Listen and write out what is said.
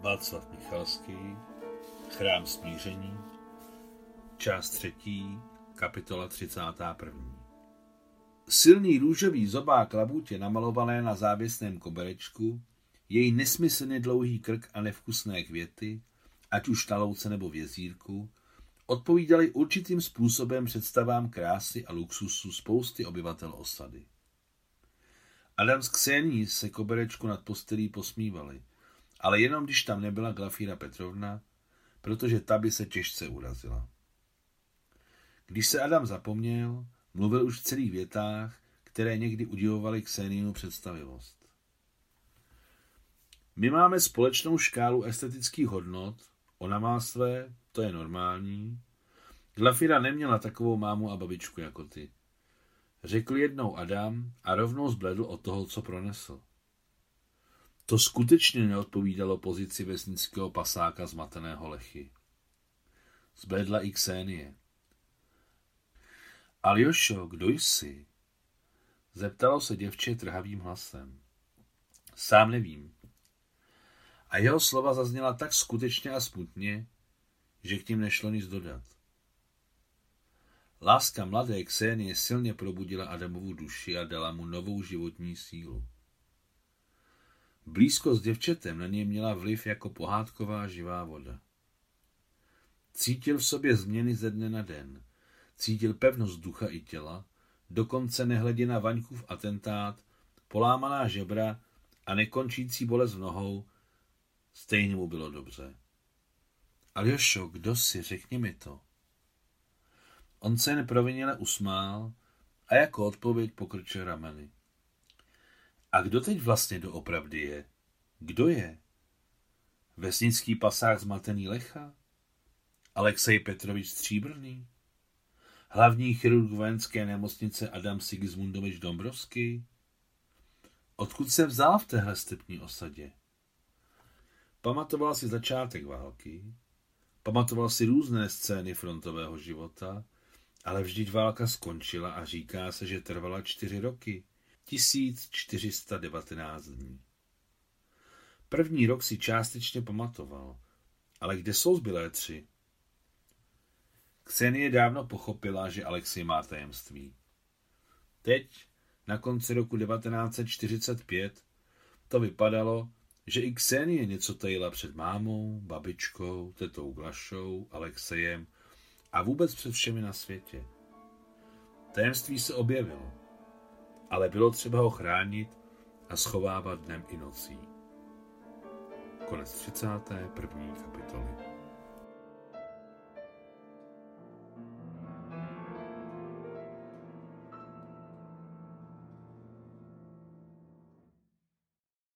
Václav Michalský, Chrám smíření, část třetí, kapitola 31. Silný růžový zobák labutě namalované na závěsném koberečku, její nesmyslně dlouhý krk a nevkusné květy, ať už na louce nebo v jezírku, odpovídaly určitým způsobem představám krásy a luxusu spousty obyvatel osady. Adam s Ksení se koberečku nad postelí posmívali – ale jenom když tam nebyla Glafíra Petrovna, protože ta by se těžce urazila. Když se Adam zapomněl, mluvil už v celých větách, které někdy udivovaly Kseniinu představivost. My máme společnou škálu estetických hodnot, ona má své, to je normální. Glafira neměla takovou mámu a babičku jako ty. Řekl jednou Adam a rovnou zbledl od toho, co pronesl. To skutečně neodpovídalo pozici vesnického pasáka zmateného lechy. Zbledla i Ksenie. Aljošo, kdo jsi? Zeptalo se děvče trhavým hlasem. Sám nevím. A jeho slova zazněla tak skutečně a smutně, že k ním nešlo nic dodat. Láska mladé Ksenie silně probudila Adamovu duši a dala mu novou životní sílu. Blízko s děvčetem na něj měla vliv jako pohádková živá voda. Cítil v sobě změny ze dne na den. Cítil pevnost ducha i těla, dokonce nehledě na Vaňkův atentát, polámaná žebra a nekončící bolest v nohou, stejně mu bylo dobře. Aljošo, kdo si, řekni mi to. On se neproviněle usmál a jako odpověď pokrčil rameny. A kdo teď vlastně doopravdy je? Kdo je? Vesnický pasák zmatený Lecha? Alexej Petrovič Stříbrný? Hlavní chirurg vojenské nemocnice Adam Sigismundovič Dombrovský? Odkud se vzal v téhle stepní osadě? Pamatoval si začátek války, pamatoval si různé scény frontového života, ale vždyť válka skončila a říká se, že trvala čtyři roky. 1419 dní. První rok si částečně pamatoval, ale kde jsou zbylé tři? Ksenie dávno pochopila, že Alexej má tajemství. Teď, na konci roku 1945, to vypadalo, že i Ksenie něco tajila před mámou, babičkou, tetou Glašou, Alexejem a vůbec před všemi na světě. Tajemství se objevilo ale bylo třeba ho chránit a schovávat dnem i nocí. Konec 31. kapitoly.